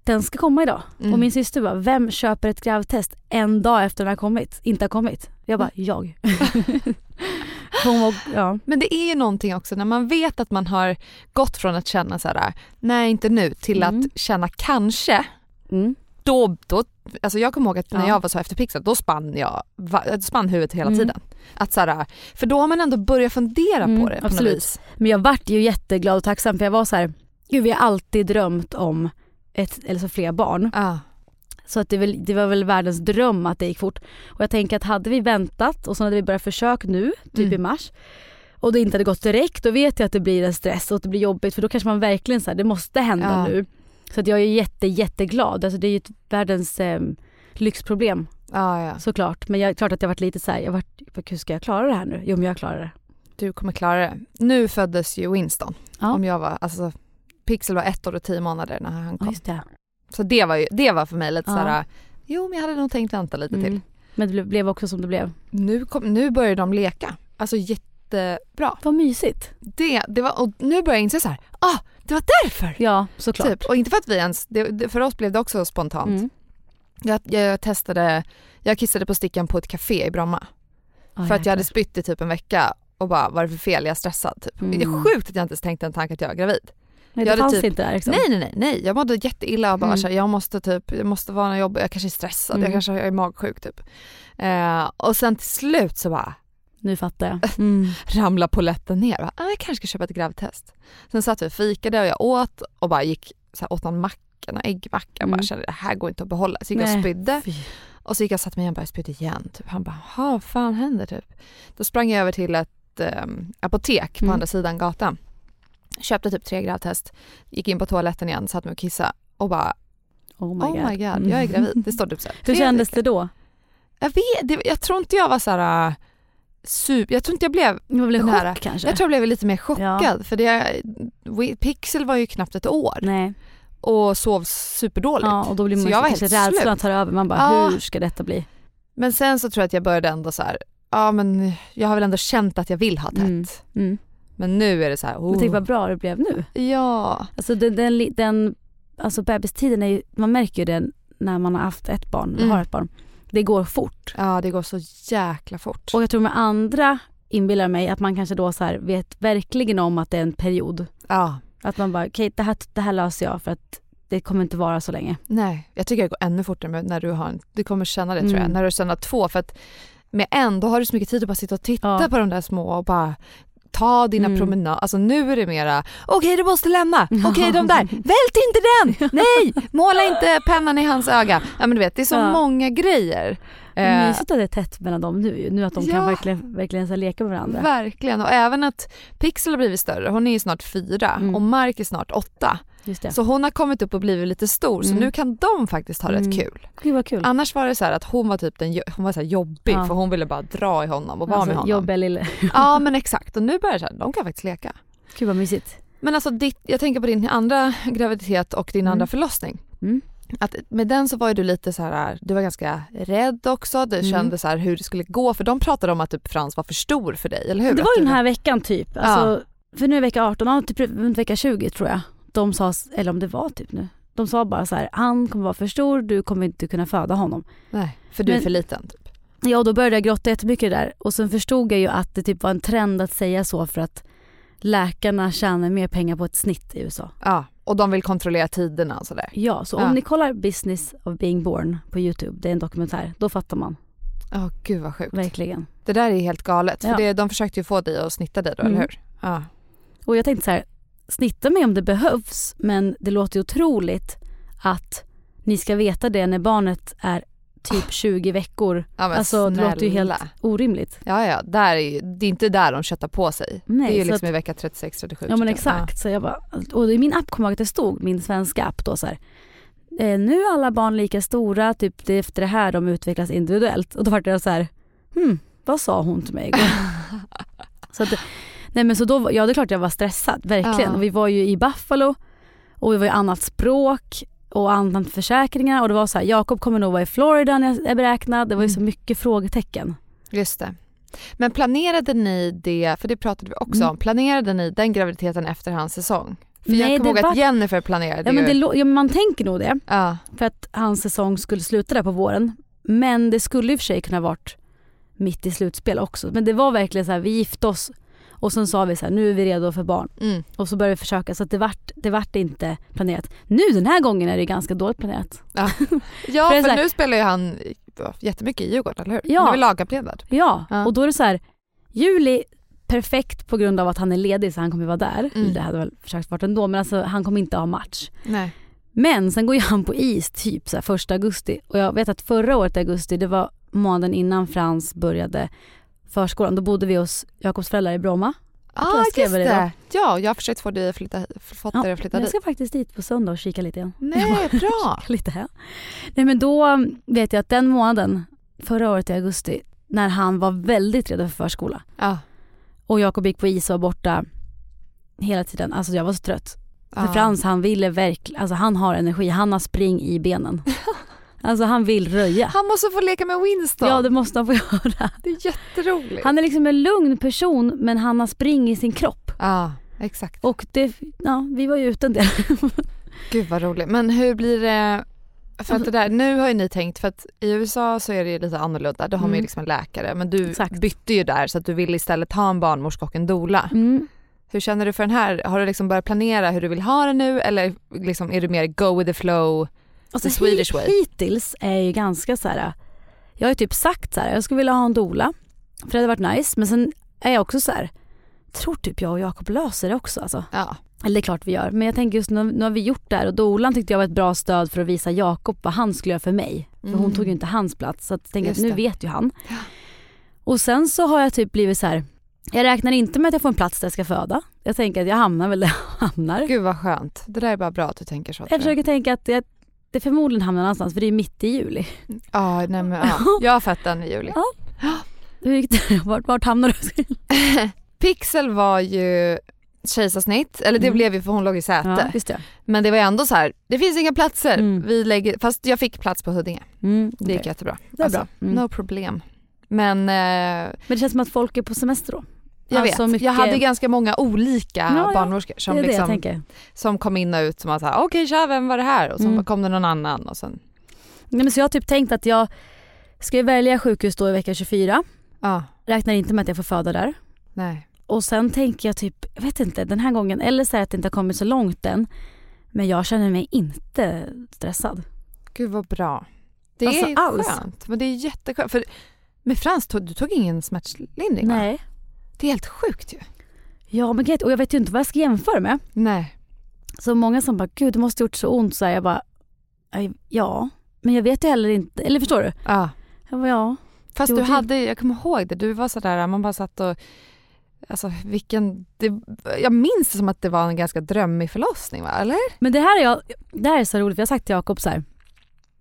den ska komma idag. Mm. Och min syster bara, vem köper ett gravtest en dag efter den har kommit? Inte har kommit. Jag bara, Mm. jag. Ja. Men det är ju någonting också när man vet att man har gått från att känna så här, nej inte nu, till Mm. att känna kanske. Mm. Då, då, alltså jag kommer ihåg att när Ja. jag var så efter Pixel, då spann jag, va- spann huvudet hela Mm. tiden. Att så här, för då har man ändå börjat fundera Mm, på det på absolut. något vis. Men jag vart ju jätteglad och tacksam för jag var så här, gud vi har alltid drömt om ett, eller så fler barn. Ah. Så att det, väl, det var väl världens dröm att det gick fort. Och jag tänker att hade vi väntat och så hade vi börjat försök nu, typ Mm. i mars och det inte hade gått direkt, då vet jag att det blir en stress och att det blir jobbigt för då kanske man verkligen säger det måste hända Ja. nu. Så att jag är jätte, jätteglad. Alltså det är ju världens eh, lyxproblem Ah, ja. såklart. Men jag klart att jag varit lite så här, jag varit, hur ska jag klara det här nu? Jo men jag klarar det. Du kommer klara det. Nu föddes ju Winston. Ja. Om jag var, alltså, Pixel var ett år och tio månader när han Ja, kom. det. Så det var, ju, det var för mig lite Ja. såhär, jo men jag hade nog tänkt vänta lite till. Mm. Men det blev- också som det blev. Nu, kom, nu börjar de leka. Alltså jättebra. Vad mysigt. Det, det var, och nu börjar jag inse så här, ah, det var därför! Ja, såklart. Typ. Och inte för att vi ens, det, för oss blev det också spontant. Mm. Jag, jag testade, jag kissade på stickan på ett café i Bromma. Ja, för att jag hade spytt i typ en vecka och bara vad är det för fel, jag är stressad. Typ. Mm. Det är sjukt att jag inte ens tänkte en tanke att jag är gravid. Nej, jag det fanns typ- inte där liksom. Nej nej nej, nej. jag mådde jätteilla och bara Mm. så här, jag måste typ, jag måste vara jobb, jag kanske är stressad, Mm. jag kanske är magsjuk typ. Eh, och sen till slut så bara Nu fattar jag. Mm. ramla polletten ner. Bara, ah, jag kanske ska köpa ett gravtest. Sen satt vi och fikade och jag åt och bara gick så här, åt någon macka, en äggmacka och bara Mm. kände det här går inte att behålla. Så gick jag och spydde fy. och så gick jag och satte mig igen och bara spydde igen. Typ. Han bara, "Ha, vad fan händer typ? Då sprang jag över till ett ehm, apotek på Mm. andra sidan gatan. Köpte typ tre gravtest, gick in på toaletten igen, satt mig och kissade och bara Oh my oh god. my god, Mm. jag är gravid. Det står typ så här, Hur kändes det då? Jag vet, det, jag tror inte jag var så här äh, super, jag tror inte jag blev väl en Den här- chock kanske? Jag tror jag blev lite mer chockad för det, Pixel var ju knappt ett år Nej. och sov superdåligt. Ja, och då blir Så man jag var kanske rädslan tar över. Man bara, Ja. hur ska detta bli? Men sen så tror jag att jag började ändå så här, ja men jag har väl ändå känt att jag vill ha tätt. Mm. Mm. Men nu är det så här, oh. Men tänk vad bra det blev nu. Ja. Alltså den, den, den alltså bebistiden är ju, man märker ju det när man har haft ett barn, Mm. har ett barn. Det går fort. ja, det går så jäkla fort. Och jag tror med andra inbillar mig att man kanske då så vet verkligen om att det är en period. Ja. Att man bara, okej det, här, det här löser jag för att det kommer inte vara så länge. Nej, jag tycker det går ännu fortare när du har en, du kommer känna det tror jag, Mm. när du känner två för att med en då har du så mycket tid att bara sitta och titta Ja. på de där små och bara ta dina Mm. promenader. Alltså nu är det mera, okej du måste lämna, okej de där, vält inte den, nej, måla inte pennan i hans öga. Ja men du vet det är så Ja. många grejer. Eh, Mysigt att det är tätt mellan dem nu. Nu att de Ja. kan verkligen, verkligen så leka med varandra. Verkligen och även att Pixel har blivit större, hon är ju snart fyra Mm. och Mark är snart åtta. Så hon har kommit upp och blivit lite stor så Mm. nu kan de faktiskt ha Mm. rätt kul. Gud kul. Annars var det så att hon var typ den, hon var så jobbig Ja. för hon ville bara dra i honom och vara med alltså, honom. jobbiga lille. Ja men exakt och nu börjar det så här, de kan faktiskt leka. Gud vad mysigt. Men alltså ditt, jag tänker på din andra graviditet och din Mm. andra förlossning. Mm. Att med den så var ju du lite så här, du var ganska rädd också, du Mm. kände så här hur det skulle gå för de pratade om att typ Frans var för stor för dig, eller hur? Det var ju den här veckan typ. Alltså, För nu är vecka 18, ja, typ runt vecka 20 tror jag. De sa, eller om det var typ nu. De sa bara så här, han kommer vara för stor, du kommer inte kunna föda honom. Nej, för du är Men- för liten. Typ. Ja och då började jag gråta jättemycket där och sen förstod jag ju att det typ var en trend att säga så för att läkarna tjänar mer pengar på ett snitt i USA. Ja, och de vill kontrollera tiderna och sådär. Ja, så Ja. om ni kollar Business of being born på YouTube, det är en dokumentär, då fattar man Ja, gud vad sjukt. verkligen. Det där är helt galet, Ja. för det, de försökte ju få dig att snitta dig då, Mm. eller hur? Ja. Och jag tänkte så här, snitta mig om det behövs men det låter otroligt att ni ska veta det när barnet är typ 20 veckor. Ja, Alltså det låter ju helt snälla. orimligt. Ja, ja, där är ju, det är inte där de köttar på sig. Nej, det är ju liksom att- i vecka 36-37. Ja men typ. exakt. Så jag bara, och i min app kommer jag ihåg att det stod, min svenska app då så här. Eh, nu är alla barn lika stora, typ det är efter det här de utvecklas individuellt. Och då var det så här, hmm, vad sa hon till mig igår? så att, nej men så då, ja det är klart jag var stressad, verkligen. Ja. Vi var ju i Buffalo och vi var i annat språk och annat försäkringar och det var så här, Jakob kommer nog vara i Florida när jag är beräknad. Det var ju så Mm. mycket frågetecken. Just det. Men planerade ni det, för det pratade vi också Mm. om, planerade ni den graviditeten efter hans säsong? För Nej, jag kommer ihåg var- att Jennifer planerade Ja, men det, ju. ja, man tänker nog det. Ja, För att hans säsong skulle sluta där på våren. Men det skulle i och för sig kunna varit mitt i slutspel också. Men det var verkligen så här, vi gifte oss och sen sa vi så här, nu är vi redo för barn. mm. Och så började vi försöka så att det vart, det vart inte planerat. Nu den här gången är det ganska dåligt planerat. ja För det för, här- nu spelar ju han jättemycket i Djurgården, eller hur? Ja. Han är väl lagkapten? Ja, Ja. och då är det så här, juli perfekt på grund av att han är ledig så han kommer vara där. Mm. Det hade väl försökt vara ändå men alltså han kommer inte ha match. Nej. Men sen går ju han på is typ så här, första augusti och jag vet att förra året i augusti det var månaden innan Frans började förskolan. Då bodde vi hos Jakobs föräldrar i Bromma. Ah, jag just det det. Ja, jag har försökt få dig att flytta, fått dig att flytta jag dit. ska faktiskt dit på söndag och kika lite igen. Nej, bra. lite här. Nej men då um, vet jag att den månaden, förra året i augusti, när han var väldigt redo för förskola Ja. och Jakob gick på is och var borta hela tiden. Alltså jag var så trött. För Ja. Frans han ville verkligen, alltså han har energi, han har spring i benen. alltså han vill röja. Han måste få leka med Winston. Ja det måste han få göra. Det är jätteroligt. Han är liksom en lugn person men han har spring i sin kropp. Ja, exakt. Och det, ja vi var ju ute en del. Gud vad roligt. Men hur blir det, för att det där, nu har ju ni tänkt, för att i USA så är det ju lite annorlunda, då har man ju Mm. liksom en läkare men du Exakt. bytte ju där så att du vill istället ha en barnmorska och en doula. Mm. Hur känner du för den här? Har du liksom börjat planera hur du vill ha det nu eller liksom är du mer go with the flow? Alltså, The Swedish way. Hittills är jag ju ganska så här. jag har ju typ sagt så här, jag skulle vilja ha en doula. För det hade varit nice. Men sen är jag också så här, tror typ jag och Jakob löser det också alltså. Ja. Eller det är klart vi gör. Men jag tänker just nu, nu har vi gjort det här och doulan tyckte jag var ett bra stöd för att visa Jakob vad han skulle göra för mig. För hon Mm. tog ju inte hans plats så att jag tänker att nu vet ju han. Och sen så har jag typ blivit så här. jag räknar inte med att jag får en plats där jag ska föda. Jag tänker att jag hamnar väl där jag hamnar. Gud vad skönt. Det där är bara bra att du tänker så. Jag försöker tänka att jag, det förmodligen hamnar någonstans för det är mitt i juli. Ja, nej men ja. Jag har fött den i juli. Hur gick det? Vart, vart hamnar du? Pixel var ju kejsarsnitt, eller det Mm. blev ju för hon låg i säte. Ja, just det. Men det var ju ändå så här, det finns inga platser. Mm. Vi lägger, fast jag fick plats på Huddinge. Mm, Det gick jättebra. Det är bra. Mm. No problem. Men eh, Men det känns som att folk är på semester då. Jag Alltså vet, mycket- jag hade ganska många olika Ja, barnmorskor Det som, det jag liksom, som kom in och ut som att okej okay, tja vem var det här? Och så Mm. kom det någon annan och sen, Nej, men så jag har typ tänkt att jag ska välja sjukhus då i vecka 24. ja, Räknar inte med att jag får föda där. nej. Och sen tänker jag typ, jag vet inte, den här gången, eller så det att det inte har kommit så långt än. Men jag känner mig inte stressad. Gud vad bra. Det Alltså, är alls. skönt, men det är jätteskönt. För med Frans, tog, du tog ingen smärtlindring va? Nej. Det är helt sjukt ju. Ja men och jag vet ju inte vad jag ska jämföra med. Nej. Så många som bara, gud det måste gjort så ont. Så här, jag bara, "Aj, ja. Men jag vet ju heller inte, eller förstår du? Ja. Jag bara, ja. Fast du hade, jag kommer ihåg det, du var sådär, man bara satt och Alltså vilken, det, jag minns det som att det var en ganska drömmig förlossning va, eller? Men det här är, jag, det här är så roligt, jag har sagt till Jakob så här.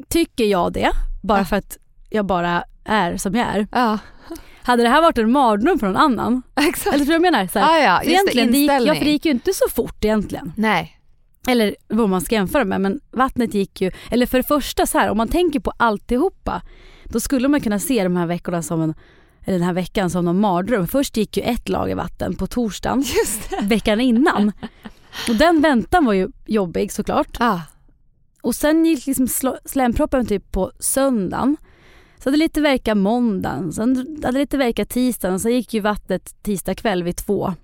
Tycker jag det, bara Ja. för att jag bara är som jag är. Ja, Hade det här varit en mardröm för någon annan? exakt. Eller tror du jag menar? Så här, Ah, ja, just det, egentligen, det gick, ja, för det gick ju inte så fort egentligen. Nej. Eller vad man ska jämföra med men vattnet gick ju, eller för det första så här om man tänker på alltihopa då skulle man kunna se de här veckorna som en, eller den här veckan som någon mardröm. Först gick ju ett lager vatten på torsdagen det. veckan innan. Och den väntan var ju jobbig såklart. Ah, Och sen gick liksom sl- slemproppen typ på söndagen. Så hade lite verka måndagen, sen hade lite verka tisdagen, sen gick ju vattnet tisdag kväll vid två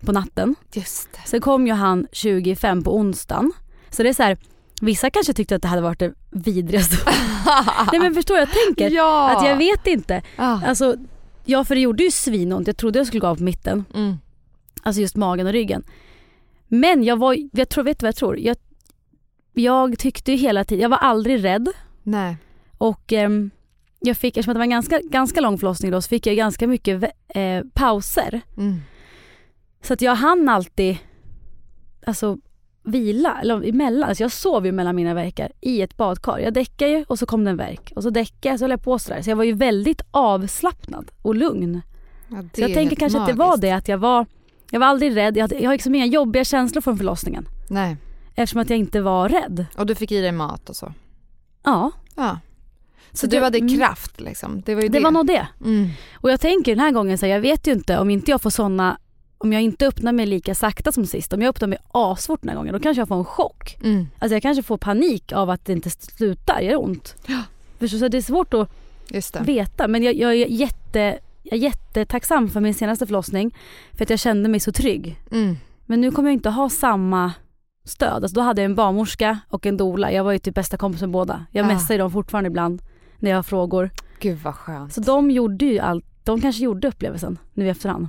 på natten. just det. Sen kom ju han 25 på onsdagen. Så det är så här, vissa kanske tyckte att det hade varit det vidrigaste. Nej men förstår jag tänker? Ja. Att jag vet inte. Ah. Alltså, ja för det gjorde ju svinont. Jag trodde jag skulle gå av på mitten. Mm. Alltså just magen och ryggen. Men jag var, jag tror, vet du vad jag tror? Jag, jag tyckte ju hela tiden, jag var aldrig rädd. Nej. Och ehm, jag fick, eftersom det var en ganska, ganska lång förlossning då, så fick jag ganska mycket eh, pauser. Mm. Så att jag hann alltid alltså, vila, eller emellan. Alltså jag sov ju mellan mina verkar i ett badkar. Jag däckade ju och så kom det en verk. Och så däckade jag så höll jag på sådär. Så jag var ju väldigt avslappnad och lugn. Ja, Så jag tänker kanske att det var magiskt. det, att jag var, jag var aldrig rädd. Jag, hade, jag har liksom inga jobbiga känslor från förlossningen. Nej. Eftersom att jag inte var rädd. Och du fick i dig mat och så. Ja, Ja. Så, du det- hade mm. kraft liksom. Det var ju det det. var nog det. Mm. Och jag tänker den här gången så här, jag vet ju inte om inte jag får såna om jag inte öppnar mig lika sakta som sist, om jag öppnar mig asfort den här gången, då kanske jag får en chock. Mm. Alltså jag kanske får panik av att det inte slutar göra ont. Ja. Förstår? Så det är svårt att veta. Men jag, jag, är jätte, jag är jättetacksam för min senaste förlossning. För att jag kände mig så trygg. Mm. Men nu kommer jag inte ha samma stöd. Alltså då hade jag en barnmorska och en doula. Jag var ju typ bästa kompis med båda. Jag Ah. messar ju dem fortfarande ibland när jag har frågor. Gud vad skönt. Så de gjorde ju allt. De kanske gjorde upplevelsen nu i efterhand.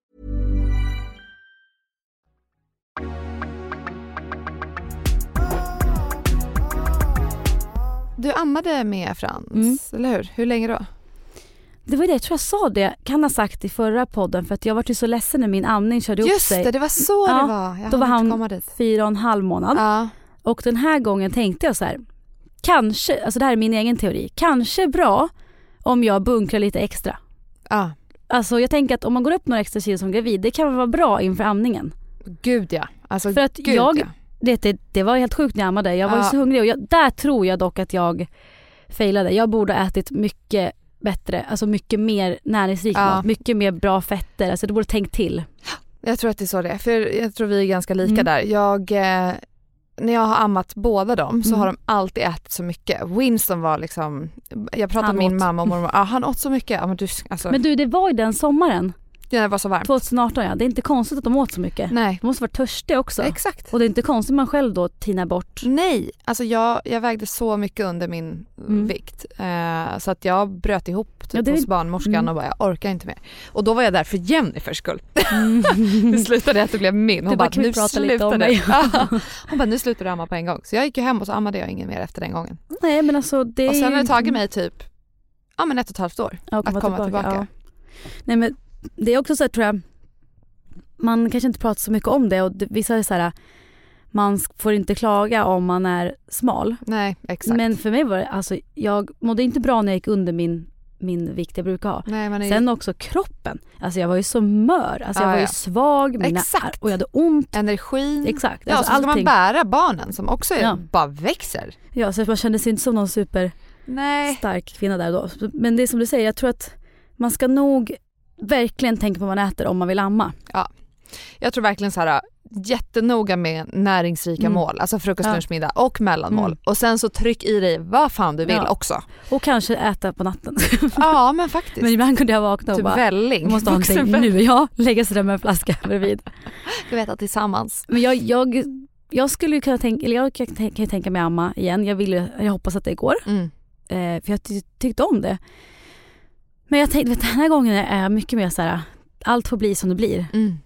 Du ammade med Frans, Mm. eller hur? Hur länge då? Det var det, jag tror jag sa det, kan ha sagt i förra podden för att jag var ju så ledsen när min amning körde Just sig. det, det var så Ja, det var. Jag Då var han fyra och en halv månad. Ja. Och den här gången tänkte jag så här, kanske, alltså det här är min egen teori, kanske bra om jag bunkrar lite extra. ja, Alltså jag tänker att om man går upp några extra kilo som gravid, det kan vara bra inför amningen. gud ja. Alltså, För att gud, jag- ja. Det, det, det var helt sjukt när jag ammade, jag var Ja. så hungrig och jag, där tror jag dock att jag failade. Jag borde ha ätit mycket bättre, alltså mycket mer näringsrik Ja. mat, mycket mer bra fetter, alltså du borde tänkt till. Jag tror att det är så det är, för jag tror vi är ganska lika Mm. där. Jag, eh, när jag har ammat båda dem så Mm. har de alltid ätit så mycket. Winston var liksom, jag pratade Han med min åt. mamma och mormor, ja, han åt så mycket. Ja, men du, alltså, Men du, det var ju den sommaren, det var så varmt. 2018 ja, det är inte konstigt att de åt så mycket. Nej, De måste vara törstiga också. exakt. Och det är inte konstigt man själv då tinar bort. Nej, alltså jag, jag vägde så mycket under min Mm. vikt eh, så att jag bröt ihop typ Ja, det- hos barnmorskan mm. och bara jag orkar inte mer. Och då var jag där för Jennifers skull. Mm. det slutade att det blev min. Hon bara, bara, "Kan vi nu prata lite om slutar mig?" det. Hon bara nu slutar du amma på en gång. Så jag gick ju hem och så ammade jag ingen mer efter den gången. Nej men alltså det Och sen har det tagit mig typ ja, men ett och ett halvt år Ja, att komma tillbaka. Ja. Nej men det är också så här, tror jag, man kanske inte pratar så mycket om det och det, vissa är så här, man får inte klaga om man är smal. Nej exakt. Men för mig var det, alltså jag mådde inte bra när jag gick under min, min vikt jag brukar ha. Nej, är Sen också kroppen, alltså jag var ju så mör, alltså jag Ja, var ju ja. svag mina, Exakt. och jag hade ont. energin. Exakt, Ja, alltså så ska man bära barnen som också är, Ja. bara växer. Ja, så man kände sig inte som någon super Nej. stark kvinna där då. Men det är som du säger, jag tror att man ska nog verkligen tänka på vad man äter om man vill amma. Jag tror verkligen så här jättenoga med näringsrika Mm. mål, alltså frukost, Ja. lunch, middag och mellanmål. Mm. Och sen så tryck i dig vad fan du vill Ja. också. Och kanske äta på natten. Ja men faktiskt. Men ibland kunde jag vakna och typ bara, välling. måste ha någonting nu. Ja, lägga sig där med en flaska bredvid. Vi vet att tillsammans. Men jag, jag, jag skulle ju kunna tänka, eller jag kan, tänka mig amma igen. Jag, vill, jag hoppas att det går. Mm. Eh, för jag ty, tyckte om det. Men jag tänkte, vet, den här gången är jag mycket mer så här. allt får bli som det blir. Mm.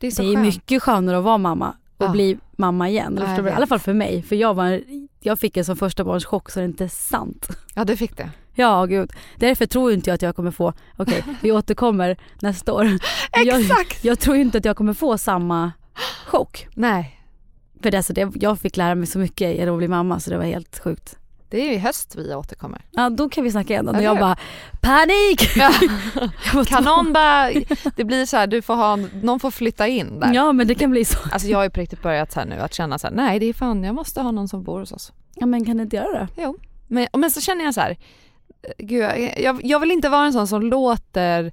Det är så det är skönt. mycket skönare att vara mamma och Ja. bli mamma igen. Ja? I alla fall för mig. För jag, var, jag fick en som första barns chock så det är inte sant. Ja du fick det. Ja gud. Därför tror inte jag att jag kommer få, okej vi återkommer nästa år. Men jag, Exakt. jag tror inte att jag kommer få samma chock. Nej. För det, alltså, det, jag fick lära mig så mycket genom att bli mamma så det var helt sjukt. Det är ju i höst vi återkommer. Ja då kan vi snacka igen. Och jag bara panik! Ja. Bara, Kan någon bara, det blir så här, du får ha, någon får flytta in där. Ja men det kan bli så. Alltså jag har ju på riktigt börjat så här nu att känna så här, nej det är fan jag måste ha någon som bor hos oss. Ja men kan du inte göra det? Jo. Men, men så känner jag så här, gud jag, jag vill inte vara en sån som låter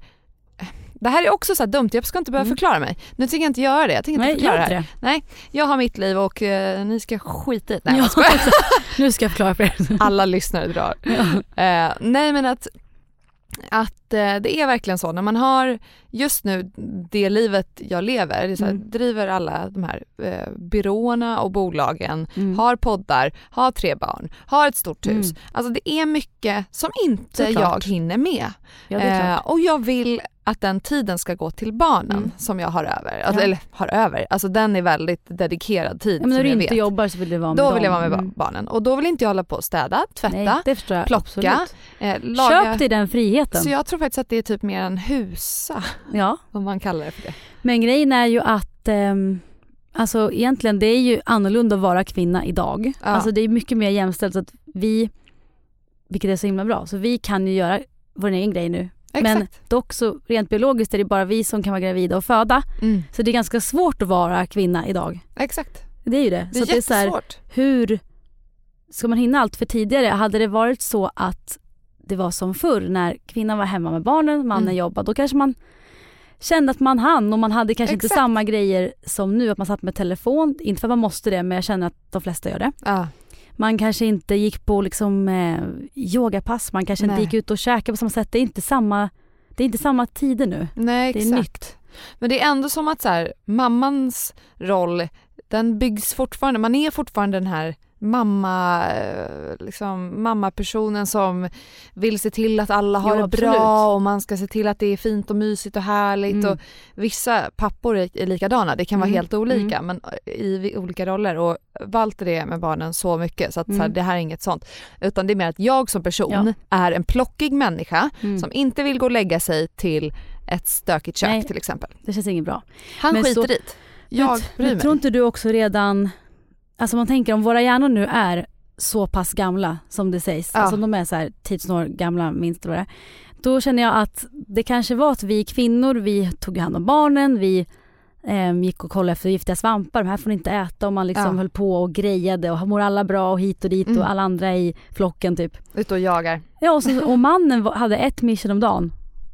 det här är också så dumt, jag ska inte behöva Mm. förklara mig. Nu tänker jag inte göra det, jag tänker inte Nej förklara det här. det. Jag har mitt liv och eh, ni ska skita i det. Nej Ja, jag skojar. Nu ska jag förklara för er. Alla lyssnare drar. Ja. Eh, nej men att, att eh, det är verkligen så när man har just nu det livet jag lever, det så här, Mm. driver alla de här eh, byråerna och bolagen, Mm. har poddar, har tre barn, har ett stort hus. Mm. Alltså det är mycket som inte Såklart. jag hinner med. Ja Eh, och jag vill att den tiden ska gå till barnen Mm. som jag har över. Alltså, Ja. Eller har över, alltså den är väldigt dedikerad tid Ja, men när du inte vet. jobbar så vill du vara med Då dem. vill jag vara med Mm. barnen och då vill inte jag hålla på och städa, tvätta, Nej, jag. plocka, eh, laga. Köp dig den friheten. Så jag tror faktiskt att det är typ mer en husa, Ja. om man kallar det för det. Men grejen är ju att ehm, Alltså egentligen det är ju annorlunda att vara kvinna idag. Ja. Alltså det är mycket mer jämställt så att vi, vilket är så himla bra, så vi kan ju göra vår egen grej nu. Men Exakt. dock så rent biologiskt är det bara vi som kan vara gravida och föda. Mm. Så det är ganska svårt att vara kvinna idag. Exakt. Det är ju det. Det är så att det är så här, jättesvårt. hur ska man hinna allt för tidigare? Hade det varit så att det var som förr när kvinnan var hemma med barnen, mannen Mm. jobbade, då kanske man kände att man hann och man hade kanske inte Exakt. samma grejer som nu, att man satt med telefon. Inte för att man måste det, men jag känner att de flesta gör det. Ja. Man kanske inte gick på liksom, eh, yogapass, man kanske Nej. inte gick ut och käkade på samma sätt. Det är inte samma, det är inte samma tider nu. Nej Det exakt. är nytt. Men det är ändå som att så här, mammans roll, den byggs fortfarande, man är fortfarande den här mamma, eh, liksom, mammapersonen som vill se till att alla har Jo, det bra och man ska se till att det är fint och mysigt och härligt. Mm. Och vissa pappor är, likadana, det kan vara Mm. helt olika men i olika roller och Walter är med barnen så mycket så att så här, Mm. det här är inget sånt. Utan det är mer att jag som person Ja. är en plockig människa Mm. som inte vill gå och lägga sig till ett stökigt kök Nej. till exempel. Det känns inget bra. Han Men skiter så- i det. Jag bryr mig. tror inte du också redan, alltså man tänker om våra hjärnor nu är så pass gamla som det sägs, Ja. alltså de är så här 10 000 år gamla minst vad det. Då känner jag att det kanske var att vi kvinnor, vi tog hand om barnen, vi ehm, gick och kollade efter giftiga svampar, de här får ni inte äta och man liksom Ja. höll på och grejade och mår alla bra och hit och dit Mm. och alla andra i flocken typ. Ute och jagar. Ja och, så, och mannen hade ett mission om dagen,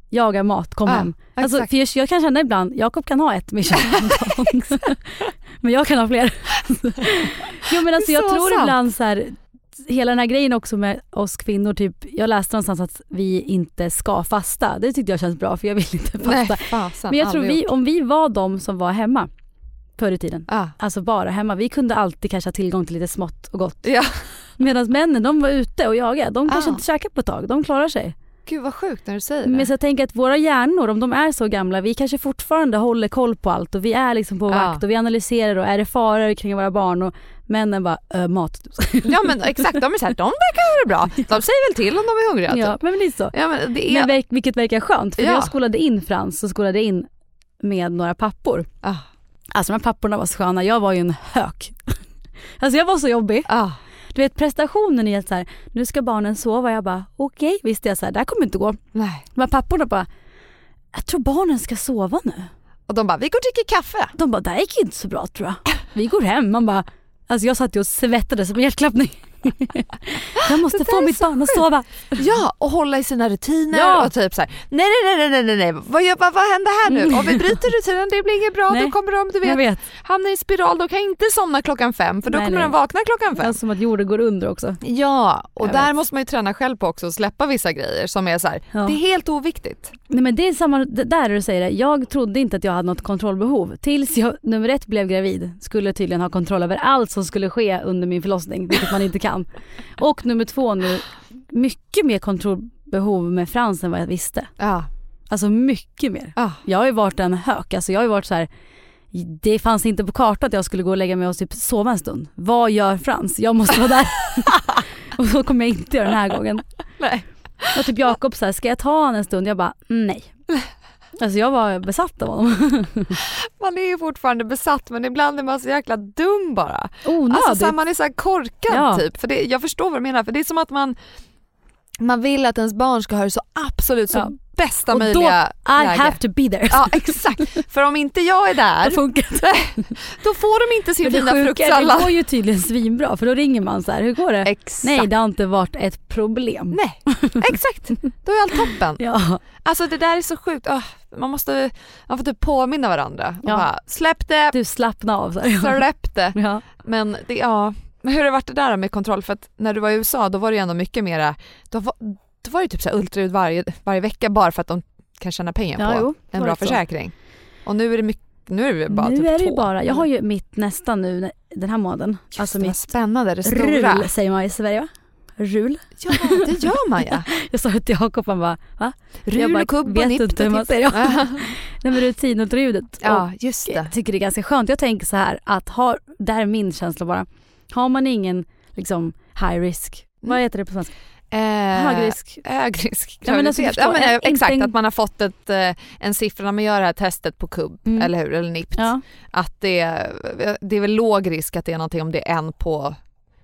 jaga mat, kom Ja, hem. Alltså, exakt. för jag, jag kan känna ibland, Jakob kan ha ett mission om dagen. Men jag kan ha fler. jo men alltså jag så tror sant. ibland så här, hela den här grejen också med oss kvinnor, typ, jag läste någonstans att vi inte ska fasta. Det tyckte jag känns bra för jag vill inte fasta. Nej fasen, men jag tror vi, gjort. om vi var de som var hemma förr i tiden, Ja. alltså bara hemma, vi kunde alltid kanske ha tillgång till lite smått och gott. ja. Medan männen de var ute och jagade, de kanske Ah. inte käkade på ett tag, de klarar sig. Gud vad sjukt när du säger det. Men så jag tänker att våra hjärnor, om de är så gamla, vi kanske fortfarande håller koll på allt och vi är liksom på Ja. vakt och vi analyserar och är det faror kring våra barn och männen bara äh, mat. Ja men exakt, de är såhär, de verkar ha det bra. De säger väl till om de är hungriga ja, typ. men lite så. Ja men det är... Men vilket verkar skönt för Ja. jag skolade in Frans så skolade in med några pappor. Ah. Alltså de här papporna var så sköna, jag var ju en hök. Alltså jag var så jobbig. Ah. Du vet prestationen i att så här, nu ska barnen sova, jag bara okej visste jag så här, det här kommer inte gå. Nej. Här papporna bara, jag tror barnen ska sova nu. Och de bara, vi går och dricker kaffe. De bara, det här gick inte så bra tror jag. Vi går hem. Man bara, alltså jag satt ju och svettades som hjärtklappning. Jag måste Det få mitt så barn att sova. Ja, och hålla i sina rutiner Ja. och typ såhär, nej nej nej nej nej nej, vad, vad, vad händer här nu? Om vi bryter rutinen, det blir inget bra, Nej. då kommer de, du vet, vet. hamna i spiral, de kan inte somna klockan fem för då Nej, kommer nej. de vakna klockan Det fem. är som att jorden går under också. Ja, och Jag där vet. måste man ju träna själv på också och släppa vissa grejer som är så här, Ja. det är helt oviktigt. Nej men det är samma det där du säger det. Jag trodde inte att jag hade något kontrollbehov. Tills jag nummer ett blev gravid skulle tydligen ha kontroll över allt som skulle ske under min förlossning, vilket man inte kan. Och nummer två nu, mycket mer kontrollbehov med Frans än vad jag visste. Ja. Alltså mycket mer. Ah. Jag har ju varit en hök, alltså jag har ju varit så här. Det fanns inte på kartan att jag skulle gå och lägga mig och typ sova en stund. Vad gör Frans? Jag måste vara där. och så kommer jag inte göra den här gången. Nej. Och typ Jakob så här, ska jag ta honom en stund? Jag bara, nej. Alltså jag var besatt av honom. Man är ju fortfarande besatt men ibland är man så jäkla dum bara. Onödigt. Alltså så man är så här korkad Ja. typ. För det, jag förstår vad du menar för det är som att man man vill att ens barn ska ha det så absolut så Ja. Bästa och då, möjliga I läge. have to be there. Ja exakt, för om inte jag är Det där funkar inte. då får de inte sin det fina är, det fruktsallad. går ju tydligen svinbra för då ringer man så här, hur går det? Exakt. Nej det har inte varit ett problem. Nej, exakt. Då är allt toppen. Ja, Alltså det där är så sjukt. Åh, man måste man får typ påminna varandra. Och Ja. Bara, släpp det, du slappna av så här. släpp det. Ja. Men det, ja. Men hur har det varit det där med kontroll? För att när du var i USA då var det ju ändå mycket mera, då var, då var det typ så ultraljud varje, varje vecka bara för att de kan tjäna pengar Ja, på jo, en bra så. försäkring. Och nu är det mycket, nu är det bara nu typ är det två. bara, jag har ju mitt nästa nu den här månaden. Just alltså det, vad mitt spännande, det stora. rull säger man i Sverige va? RUL. Ja, det gör man ja. Jag sa till Jakob, han bara va? Rul jag bara, och kubb och vet nipp inte hur man säger det. Nej men rutinultraljudet. Ja, just det. jag tycker det är ganska skönt. Jag tänker så här att har, det här är min känsla bara. Har man ingen liksom high risk, vad Mm. heter det på svenska? Eh, Hög risk. Hög risk Ja, men alltså, ja, men, exakt, en- att man har fått ett, eh, en siffra när man gör det här testet på kubb, Mm. eller hur, eller NIPT. Ja. Att det, det är väl låg risk att det är någonting om det är en på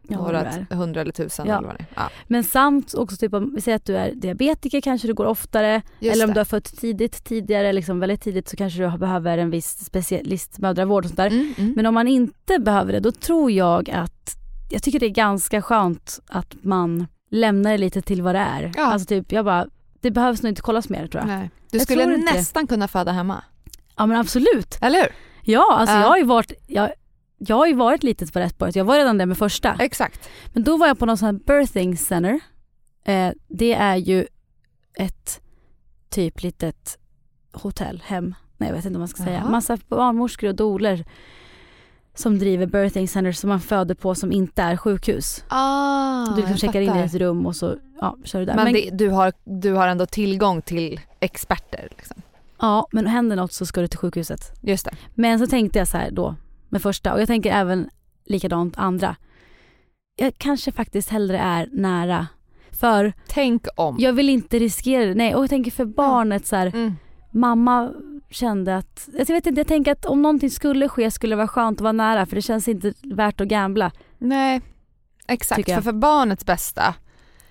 Ja, några hundra eller tusen Ja. eller vad det är. Ja, Men samt också typ om vi säger att du är diabetiker kanske du går oftare just eller om det. du har fött tidigt, tidigare, liksom väldigt tidigt så kanske du behöver en viss specialist mödravård och sånt där. Mm, mm. Men om man inte behöver det då tror jag att, jag tycker det är ganska skönt att man lämnar det lite till vad det är. Ja. Alltså typ jag bara, det behövs nog inte kollas mer tror jag. Nej. Du Jag skulle tror inte det. nästan kunna föda hemma. Ja men absolut. Eller hur? Ja alltså Ja. jag har ju varit, jag, jag har ju varit litet på rätt spåret. Jag var redan där med första. Exakt. Men då var jag på någon sån här birthing center. Eh, det är ju ett typ litet hotell, hem. Nej jag vet inte vad man ska säga. Jaha. Massa barnmorskor och doler som driver birthing centers som man föder på som inte är sjukhus. Ah, du liksom checkar in fattar. i ett rum och så ja, kör du där. Men, Men, det, du, har, du har ändå tillgång till experter. Liksom. Ja men händer något så ska du till sjukhuset. Just det. Men så tänkte jag så här då med första och jag tänker även likadant andra. Jag kanske faktiskt hellre är nära. För Tänk om. jag vill inte riskera det. Nej och jag tänker för barnet så här, Mm. mamma kände att, alltså jag vet inte, jag tänker att om någonting skulle ske skulle det vara skönt att vara nära för det känns inte värt att gambla. Nej, exakt. För för barnets bästa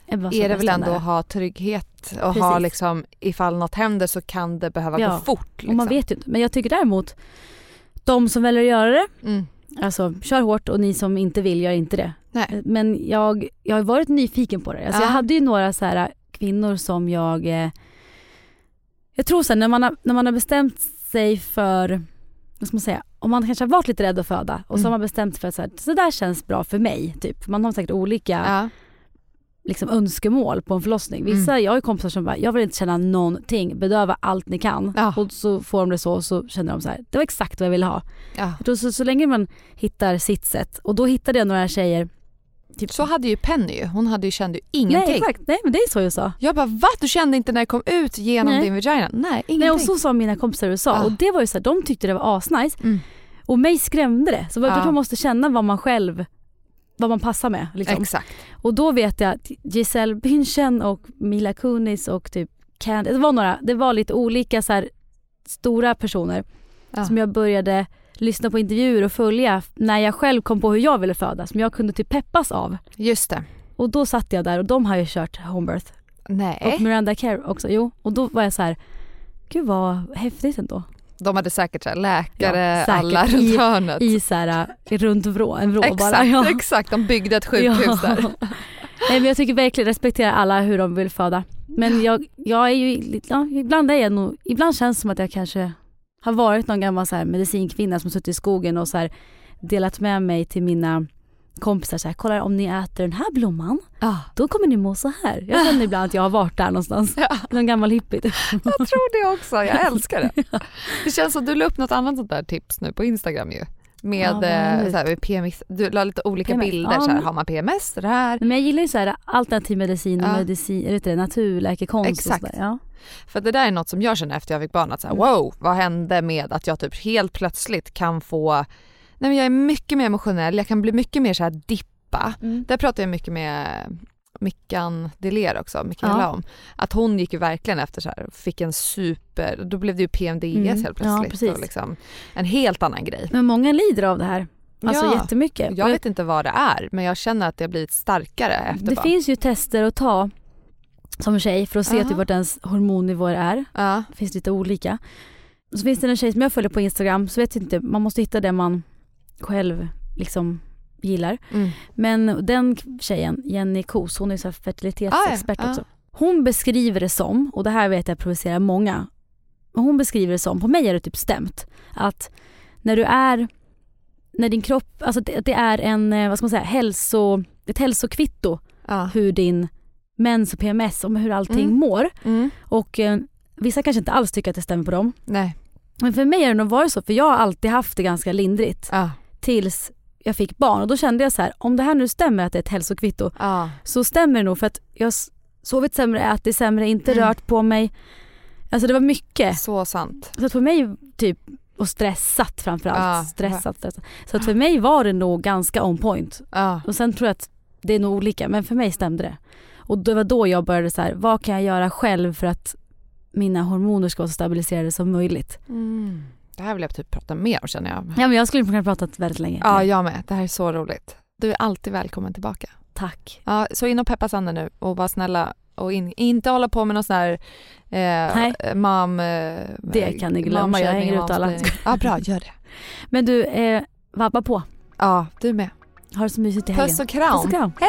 så är det väl ändå att ha trygghet och Precis. ha liksom ifall något händer så kan det behöva Ja. gå fort. Liksom. Och man vet ju inte. Men jag tycker däremot, de som väljer att göra det, Mm. alltså kör hårt och ni som inte vill, gör inte det. Nej. Men jag, jag har varit nyfiken på det. Alltså Ja. Jag hade ju några så här kvinnor som jag, eh, jag tror sen när man har, när man har bestämt sig för, vad ska man säga, om man kanske har varit lite rädd att föda och så Mm. har man bestämt sig för att så, här, så där känns bra för mig. Typ. Man har säkert olika Ja. liksom, önskemål på en förlossning. Vissa, Mm. jag har ju kompisar som bara, jag vill inte känna någonting, bedöva allt ni kan. Ja. Och så får de det så och så känner de så här, det var exakt vad jag ville ha. Ja. Jag tror så, så länge man hittar sitt sätt och då hittade jag några tjejer. Typ, Så hade ju Penny. Hon hade ju, kände ju ingenting. Nej exakt, nej men det är så jag sa. Jag bara va? Du kände inte när det kom ut genom Nej. din vagina? Nej, ingenting. Nej, och så sa mina kompisar i USA Ah. och det var ju så här, de tyckte det var asnice. Mm. Och mig skrämde det. Så Ah. man måste känna vad man själv, vad man passar med. Liksom. Exakt. Och då vet jag att Giselle Bündchen och Mila Kunis och typ Candice, det var några, det var lite olika så här stora personer Ja. som jag började lyssna på intervjuer och följa när jag själv kom på hur jag ville föda, som jag kunde typ peppas av. Just det. Och då satt jag där och de har ju kört homebirth. Nej. Och Miranda Kerr också, jo. Och då var jag så här, gud vad häftigt ändå. De hade säkert så läkare Ja, säkert. alla I- runt hörnet. I så här, äh, runt vrå, en vrå exakt, bara. Ja. exakt. De byggde ett sjukhus Ja. där. Nej men jag tycker verkligen respektera alla hur de vill föda. Men jag, jag är ju, ja, ibland är jag nog, ibland känns det som att jag kanske har varit någon gammal så här medicinkvinna som suttit i skogen och så här delat med mig till mina kompisar så här, kolla om ni äter den här blomman, Ah. då kommer ni må så här. Jag känner ibland att jag har varit där någonstans. Ja, Någon gammal hippie. jag tror det också. Jag älskar det. Det känns som att du la upp något annat sånt där tips nu på Instagram ju. Med Ja, eh, så här, PMS, du la lite olika PMS, bilder. ja, så här, har man PMS? Det här. Men jag gillar ju så här alternativ medicin och Ja. medicin, vet inte, naturläkekonst Exakt. och sådär. Ja. För det där är något som jag känner efter jag fick barn att så här, wow, vad hände med att jag typ helt plötsligt kan få, nej men jag är mycket mer emotionell, jag kan bli mycket mer så här dippa. Mm. Där pratar jag mycket med Mickan Deler också, Mikaela Ja. om. Att hon gick ju verkligen efter så här, fick en super, då blev det ju PMDS Mm. helt Ja, plötsligt. precis. och liksom, en helt annan grej. Men många lider av det här. Alltså Ja. jättemycket. Jag vet inte vad det är men jag känner att det har blivit starkare efter Det barn. finns ju tester att ta som tjej för att se Aha. typ vart ens hormonnivåer är. Ja, Det finns lite olika. Så finns det en tjej som jag följer på Instagram så vet jag inte, man måste hitta det man själv liksom gillar. mm. Men den tjejen, Jenny Kos, hon är så fertilitetsexpert Ah, ja. också. Hon beskriver det som, och det här vet jag provocerar många, hon beskriver det som, på mig är det typ stämt, att när du är, när din kropp, alltså det, det är en, eh, vad ska man säga, hälso, ett hälsokvitto ja. hur din mens och PMS, om hur allting Mm. mår. Mm. Och eh, vissa kanske inte alls tycker att det stämmer på dem. Nej. Men för mig har det nog varit så, för jag har alltid haft det ganska lindrigt. Ja. Tills jag fick barn och då kände jag så här, om det här nu stämmer att det är ett hälsokvitto Ja. så stämmer det nog för att jag sovit sämre, ätit sämre, inte Mm. rört på mig. Alltså det var mycket. Så sant. Så att för mig typ, och stressat framförallt. Ja. Stressat, stressat. Så att för mig var det nog ganska on point. Ja. Och sen tror jag att det är nog olika men för mig stämde det. Och det var då jag började så här, vad kan jag göra själv för att mina hormoner ska vara så stabiliserade som möjligt. Mm. Det här vill jag typ prata mer om känner jag. Ja men jag skulle kunna prata väldigt länge. Ja, jag med. Det här är så roligt. Du är alltid välkommen tillbaka. Tack. Ja, så in och peppa Sander nu och var snälla och in, inte hålla på med någon sån här Nej. eh, mam... Eh, Det kan ni glömma, jag hänger ut alla. Ja, bra. Gör det. Men du, eh, vabba på. Ja, du med. Ha det så mysigt i helgen. Puss och kram. Puss och kram. Hej